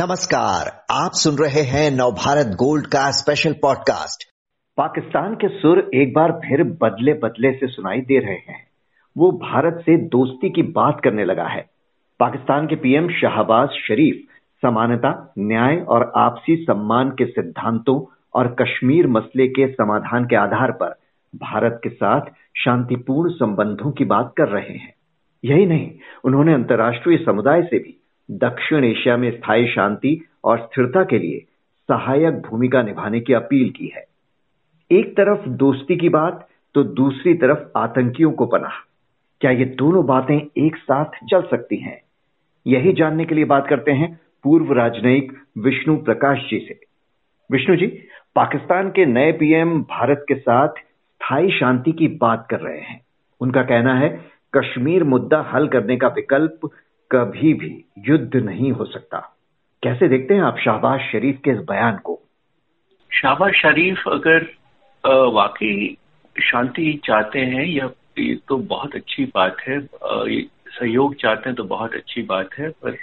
नमस्कार, आप सुन रहे हैं नवभारत गोल्ड का स्पेशल पॉडकास्ट पाकिस्तान के सुर एक बार फिर बदले बदले से सुनाई दे रहे हैं। वो भारत से दोस्ती की बात करने लगा है। पाकिस्तान के पीएम शाहबाज शरीफ समानता, न्याय और आपसी सम्मान के सिद्धांतों और कश्मीर मसले के समाधान के आधार पर भारत के साथ शांतिपूर्ण संबंधों की बात कर रहे हैं। यही नहीं, उन्होंने अंतर्राष्ट्रीय समुदाय से भी दक्षिण एशिया में स्थायी शांति और स्थिरता के लिए सहायक भूमिका निभाने की अपील की है। एक तरफ़ दोस्ती की बात तो दूसरी तरफ़ आतंकियों को पनाह। क्या ये दोनों बातें एक साथ चल सकती हैं? यही जानने के लिए बात करते हैं पूर्व राजनयिक विष्णु प्रकाश जी से। विष्णु जी, पाकिस्तान के नए पीएम भारत के साथ स्थायी शांति की बात कर रहे हैं। उनका कहना है, कश्मीर मुद्दा हल करने का विकल्प कभी भी युद्ध नहीं हो सकता। कैसे देखते हैं आप शाहबाज शरीफ के इस बयान को? शाहबाज शरीफ अगर वाकई शांति चाहते हैं, या ये तो बहुत अच्छी बात है सहयोग चाहते हैं तो बहुत अच्छी बात है, पर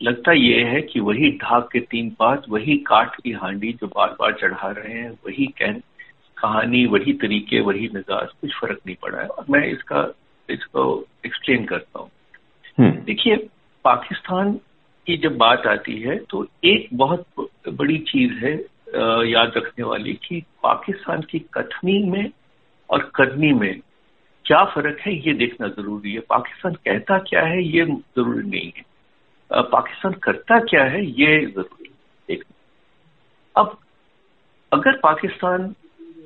लगता ये है कि वही ढाक के तीन पात, वही काट की हांडी जो बार बार चढ़ा रहे हैं, वही कह कहानी, वही तरीके, वही मिजाज, कुछ फ़र्क नहीं पड़ा है। और मैं इसका, इसको एक्सप्लेन करता हूँ। देखिए, पाकिस्तान की जब बात आती है तो एक बहुत बड़ी चीज़ है याद रखने वाली कि पाकिस्तान की कथनी में और करनी में क्या फ़र्क है, ये देखना ज़रूरी है। पाकिस्तान कहता क्या है, ये ज़रूरी नहीं है। पाकिस्तान करता क्या है, ये ज़रूरी देखना अब अगर पाकिस्तान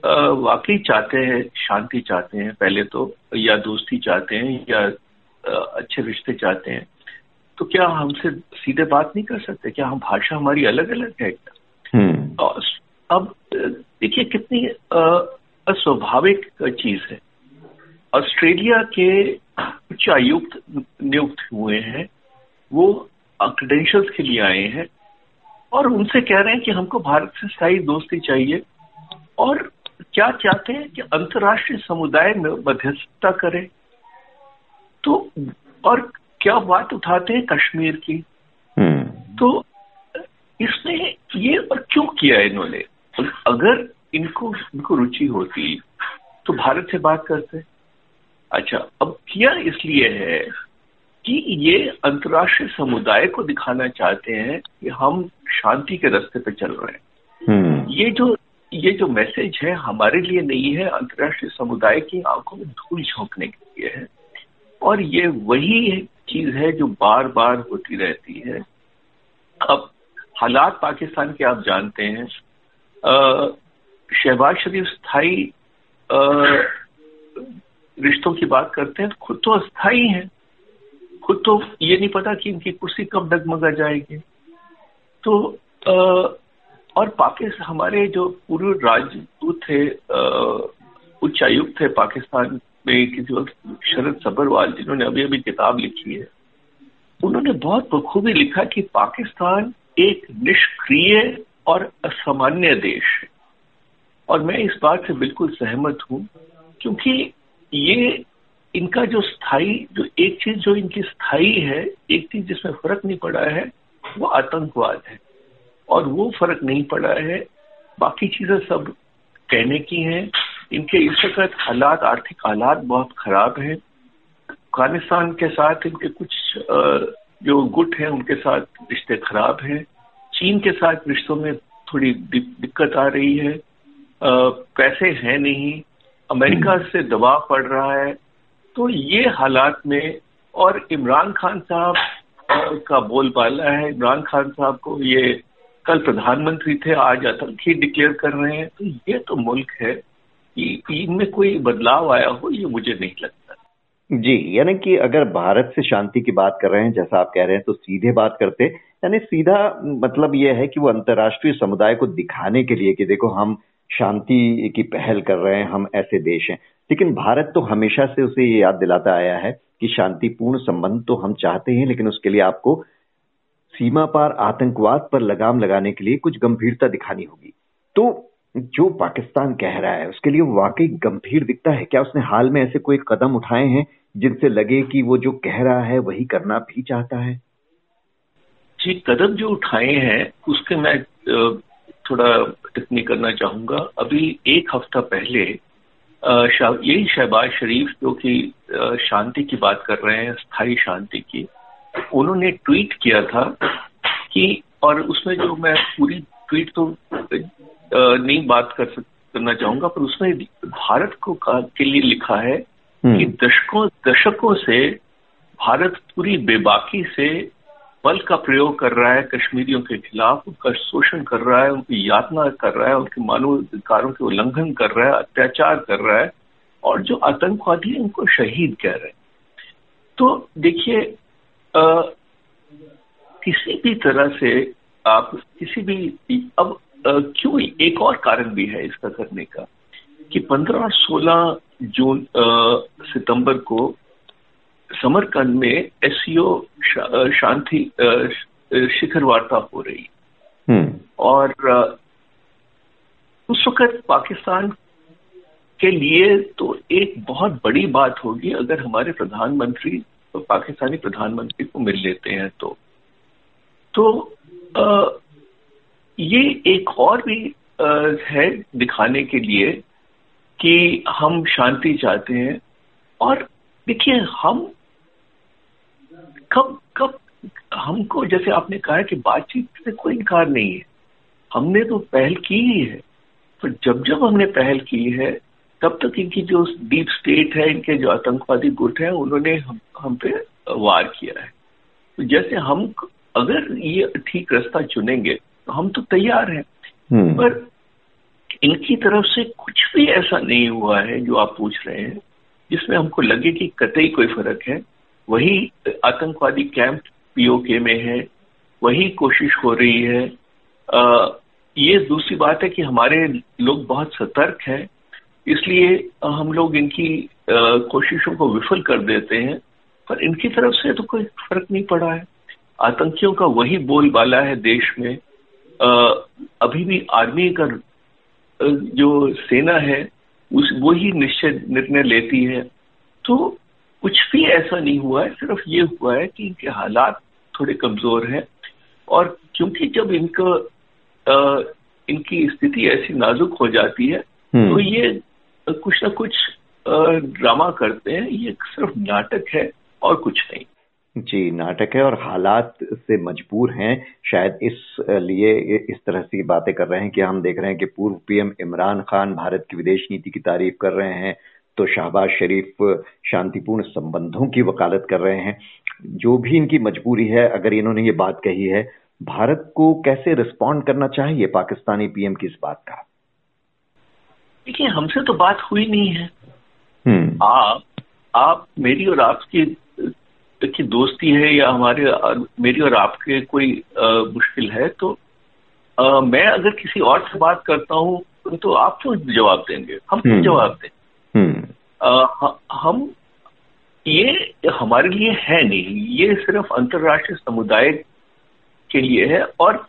वाकई चाहते हैं, शांति चाहते हैं, पहले तो या दोस्ती चाहते हैं, या अच्छे रिश्ते चाहते हैं। तो क्या हमसे सीधे बात नहीं कर सकते? क्या हम भाषा हमारी अलग अलग है? हम्म। अब देखिए कितनी अस्वाभाविक चीज़ है। ऑस्ट्रेलिया के उच्च आयुक्त नियुक्त हुए हैं। वो क्रेडेंशियल्स के लिए आए हैं और उनसे कह रहे हैं कि हमको भारत से स्थायी दोस्ती चाहिए और क्या चाहते हैं कि अंतर्राष्ट्रीय समुदाय में मध्यस्थता करें? तो और क्या बात उठाते हैं कश्मीर की? हम्म। तो इसमें ये और क्यों किया इन्होंने? अगर इनको इनको रुचि होती तो भारत से बात करते। अच्छा अब किया इसलिए है कि ये अंतर्राष्ट्रीय समुदाय को दिखाना चाहते हैं कि हम शांति के रास्ते पे चल रहे हैं। हम्म। ये जो ये जो मैसेज है हमारे लिए नहीं है अंतर्राष्ट्रीय समुदाय की आँखों में धूल झोंकने के लिए है। और ये वही चीज़ है जो बार बार होती रहती है। अब हालात पाकिस्तान के आप जानते हैं। शहबाज शरीफ स्थायी रिश्तों की बात करते हैं खुद तो अस्थाई हैं। खुद तो ये नहीं पता कि इनकी कुर्सी कब डगमगा जाएगी। तो आ, और पाकिस्तान हमारे जो पूर्व राजदूत थे उच्चायुक्त थे पाकिस्तान में किसी वक्त शरद सबरवाल जिन्होंने अभी अभी किताब लिखी है, उन्होंने बहुत बखूबी लिखा कि पाकिस्तान एक निष्क्रिय और असामान्य देश है। और मैं इस बात से बिल्कुल सहमत हूँ, क्योंकि ये इनका जो स्थायी जो एक चीज़ जो इनकी स्थायी है, एक चीज़ जिसमें फ़र्क नहीं पड़ा है, वो आतंकवाद है। और वो फ़र्क नहीं पड़ा है, बाकी चीज़ें सब कहने की हैं इनके इस वक्त हालात आर्थिक हालात बहुत खराब हैं। अफ़गानिस्तान के साथ इनके कुछ जो गुट हैं उनके साथ रिश्ते खराब हैं। चीन के साथ रिश्तों में थोड़ी दिक्कत आ रही है। पैसे हैं नहीं। अमेरिका हम्म। से दबाव पड़ रहा है। तो ये हालात में और इमरान खान साहब का बोलबाला है। इमरान खान साहब को ये कल प्रधानमंत्री थे आज आतंकी डिक्लेयर कर रहे हैं। तो ये तो मुल्क है। कि इनमें कोई बदलाव आया हो, ये मुझे नहीं लगता। जी, यानी कि अगर भारत से शांति की बात कर रहे हैं, जैसा आप कह रहे हैं तो सीधे बात करते यानी सीधा मतलब यह है कि वो अंतर्राष्ट्रीय समुदाय को दिखाने के लिए कि देखो, हम शांति की पहल कर रहे हैं, हम ऐसे देश हैं। लेकिन भारत तो हमेशा से उसे ये याद दिलाता आया है कि शांतिपूर्ण संबंध तो हम चाहते हैं, लेकिन उसके लिए आपको सीमा पार आतंकवाद पर लगाम लगाने के लिए कुछ गंभीरता दिखानी होगी। तो जो पाकिस्तान कह रहा है, उसके लिए वाकई गंभीर दिखता है। क्या उसने हाल में ऐसे कोई कदम उठाए हैं जिनसे लगे कि वो जो कह रहा है वही करना भी चाहता है? जी, कदम जो उठाए हैं, उसके मैं थोड़ा टिप्पणी करना चाहूँगा। अभी एक हफ़्ता पहले यही शहबाज शरीफ जो कि शांति की बात कर रहे हैं, स्थायी शांति की, उन्होंने ट्वीट किया था कि, और उसमें जो मैं पूरी ट्वीट तो नहीं बात कर सक करना चाहूँगा पर उसमें भारत को के लिए लिखा है हम्म। कि दशकों दशकों से भारत पूरी बेबाकी से बल का प्रयोग कर रहा है कश्मीरियों के खिलाफ उनका शोषण कर रहा है उनकी यातना कर रहा है उनके मानव अधिकारों के उल्लंघन कर रहा है अत्याचार कर रहा है और जो आतंकवादी है उनको शहीद कह रहे हैं तो देखिए किसी भी तरह से आप किसी भी अब क्यों? एक और कारण भी है इसका करने का कि 15-16 जून सितंबर को समरकंद में एससीओ शांति शिखर वार्ता हो रही। हम्म। और उस वक्त पाकिस्तान के लिए तो एक बहुत बड़ी बात होगी। अगर हमारे प्रधानमंत्री तो पाकिस्तानी प्रधानमंत्री को मिल लेते हैं तो। तो ये एक और भी है दिखाने के लिए कि हम शांति चाहते हैं। और देखिए, हम कब कब हमको, जैसे आपने कहा कि बातचीत से कोई इनकार नहीं है। हमने तो पहल की ही है। पर जब जब हमने पहल की है, तब तक इनकी जो डीप स्टेट है, इनके जो आतंकवादी गुट है, उन्होंने हम हम पे वार किया है। तो जैसे हम, अगर ये ठीक रास्ता चुनेंगे तो हम तो तैयार हैं। हम्म। पर इनकी तरफ़ से कुछ भी ऐसा नहीं हुआ है जो आप पूछ रहे हैं जिसमें हमको लगे कि कतई कोई फ़र्क है। वही आतंकवादी कैंप पीओके में है वही कोशिश हो रही है। आ, ये दूसरी बात है कि हमारे लोग बहुत सतर्क हैं इसलिए हम लोग इनकी आ, कोशिशों को विफल कर देते हैं पर इनकी तरफ़ से तो कोई फ़र्क नहीं पड़ा है। आतंकियों का वही बोलबाला है देश में अभी भी आर्मी का जो सेना है उस वो ही निश्चय निर्णय लेती है। तो कुछ भी ऐसा नहीं हुआ है सिर्फ़ ये हुआ है कि इनके हालात थोड़े कमज़ोर हैं और क्योंकि जब इनका इनकी स्थिति ऐसी नाजुक हो जाती है हम्म। तो ये कुछ ना कुछ ड्रामा करते हैं। ये सिर्फ़ नाटक है और कुछ नहीं। जी नाटक है और हालात से मजबूर हैं। शायद इस लिए इस तरह से बातें कर रहे हैं कि हम देख रहे हैं कि पूर्व पीएम इमरान खान भारत की विदेश नीति की तारीफ़ कर रहे हैं तो शहबाज शरीफ शांतिपूर्ण संबंधों की वकालत कर रहे हैं। जो भी इनकी मजबूरी है अगर इन्होंने ये बात कही है भारत को कैसे रिस्पॉन्ड करना चाहिए पाकिस्तानी पीएम की इस बात का? देखिए हमसे तो बात हुई नहीं है। हम्म। आप आप मेरी और आपकी देखिए दोस्ती है या हमारे मेरी और आपके कोई आ, मुश्किल है तो आ, मैं अगर किसी और से बात करता हूँ तो आप क्यों जवाब देंगे हम क्यों हम्म। जवाब दें हम्म। हम ये हमारे लिए है नहीं ये सिर्फ़ अंतर्राष्ट्रीय समुदाय के लिए है और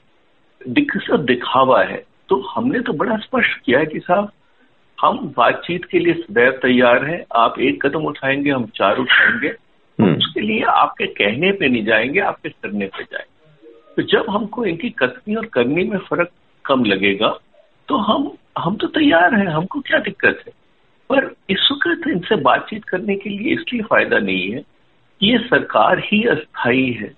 दिख दिखावा है तो हमने तो बड़ा स्पष्ट किया है कि साहब हम बातचीत के लिए सदैव तैयार हैं आप एक कदम उठाएँगे हम चार उठाएँगे तो हम्म। लिए आपके कहने पे नहीं जाएँगे, आपके करने पे जाएँगे। तो जब हमको इनकी कथनी और करनी में फ़र्क कम लगेगा तो हम हम तो तैयार हैं, हमको क्या दिक्कत है? पर इस वक्त इनसे बातचीत करने के लिए इसलिए फ़ायदा नहीं है ये सरकार ही अस्थाई है।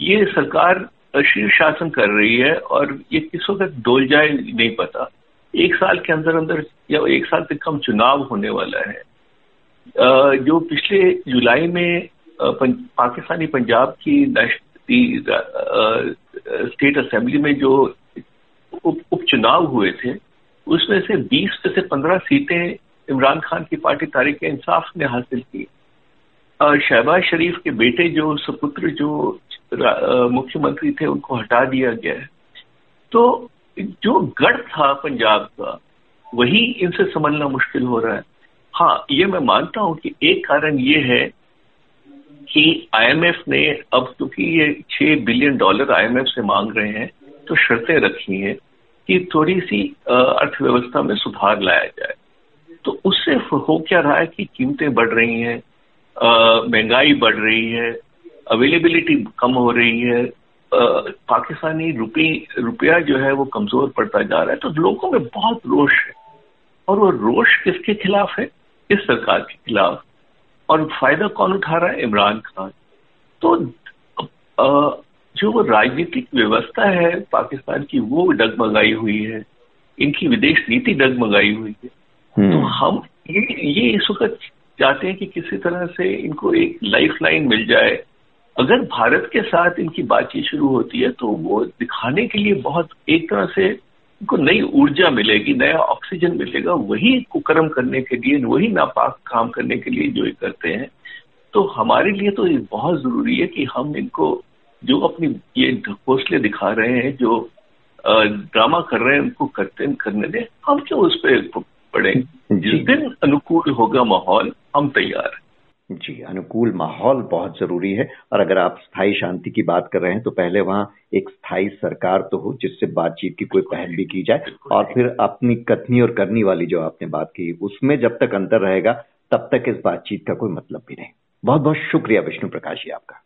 ये सरकार शीर्ष शासन कर रही है और ये किस वक्त डोल जाए नहीं पता। एक साल के अंदर अंदर या एक साल से कम चुनाव होने वाला है। जो पिछले जुलाई में पाकिस्तानी पंजाब की स्टेट असेंबली में जो उपचुनाव हुए थे, उसमें से 20 में से 15 सीटें इमरान खान की पार्टी तारीख इंसाफ ने हासिल की। शहबाज शरीफ के बेटे जो, सुपुत्र जो मुख्यमंत्री थे, उनको हटा दिया गया है। तो जो गढ़ था पंजाब का, वही इनसे समझना मुश्किल हो रहा है। हाँ ये मैं मानता हूँ कि एक कारण ये है कि आईएमएफ ने अब क्योंकि ये छह बिलियन डॉलर आईएमएफ से मांग रहे हैं तो शर्तें रखी हैं कि थोड़ी सी अर्थव्यवस्था में सुधार लाया जाए। तो उससे हो क्या रहा है कि कीमतें बढ़ रही हैं महँगाई बढ़ रही है अवेलेबिलिटी कम हो रही है पाकिस्तानी रुपी, रुपया जो है वो कमज़ोर पड़ता जा रहा है तो लोगों में बहुत रोष है। और वो रोष किसके खिलाफ है? इस सरकार के खिलाफ। और फ़ायदा कौन उठा रहा है? इमरान खान। तो जो राजनीतिक व्यवस्था है पाकिस्तान की वो डगमगाई हुई है। इनकी विदेश नीति डगमगाई हुई है। हम्म। तो हम ये ये इस वक्त चाहते हैं कि किसी तरह से इनको एक लाइफ लाइन मिल जाए। अगर भारत के साथ इनकी बातचीत शुरू होती है तो वो दिखाने के लिए बहुत एक तरह से इनको नई ऊर्जा मिलेगी नया ऑक्सीजन मिलेगा वही कुकर्म करने के लिए वही नापाक काम करने के लिए जो ये करते हैं। तो हमारे लिए तो ये बहुत ज़रूरी है कि हम इनको जो अपनी ये घोसले दिखा रहे हैं जो ड्रामा कर रहे हैं उनको करते करने दें हम क्यों उस पर पड़े? जिस दिन अनुकूल होगा माहौल हम तैयार हैं। जी अनुकूल माहौल बहुत ज़रूरी है। और अगर आप स्थायी शांति की बात कर रहे हैं तो पहले वहाँ एक स्थायी सरकार तो हो जिससे बातचीत की कोई पहल भी की जाए। और फिर अपनी कथनी और करनी वाली जो आपने बात की उसमें जब तक अंतर रहेगा तब तक इस बातचीत का कोई मतलब भी नहीं। बहुत बहुत शुक्रिया विष्णु प्रकाश जी आपका।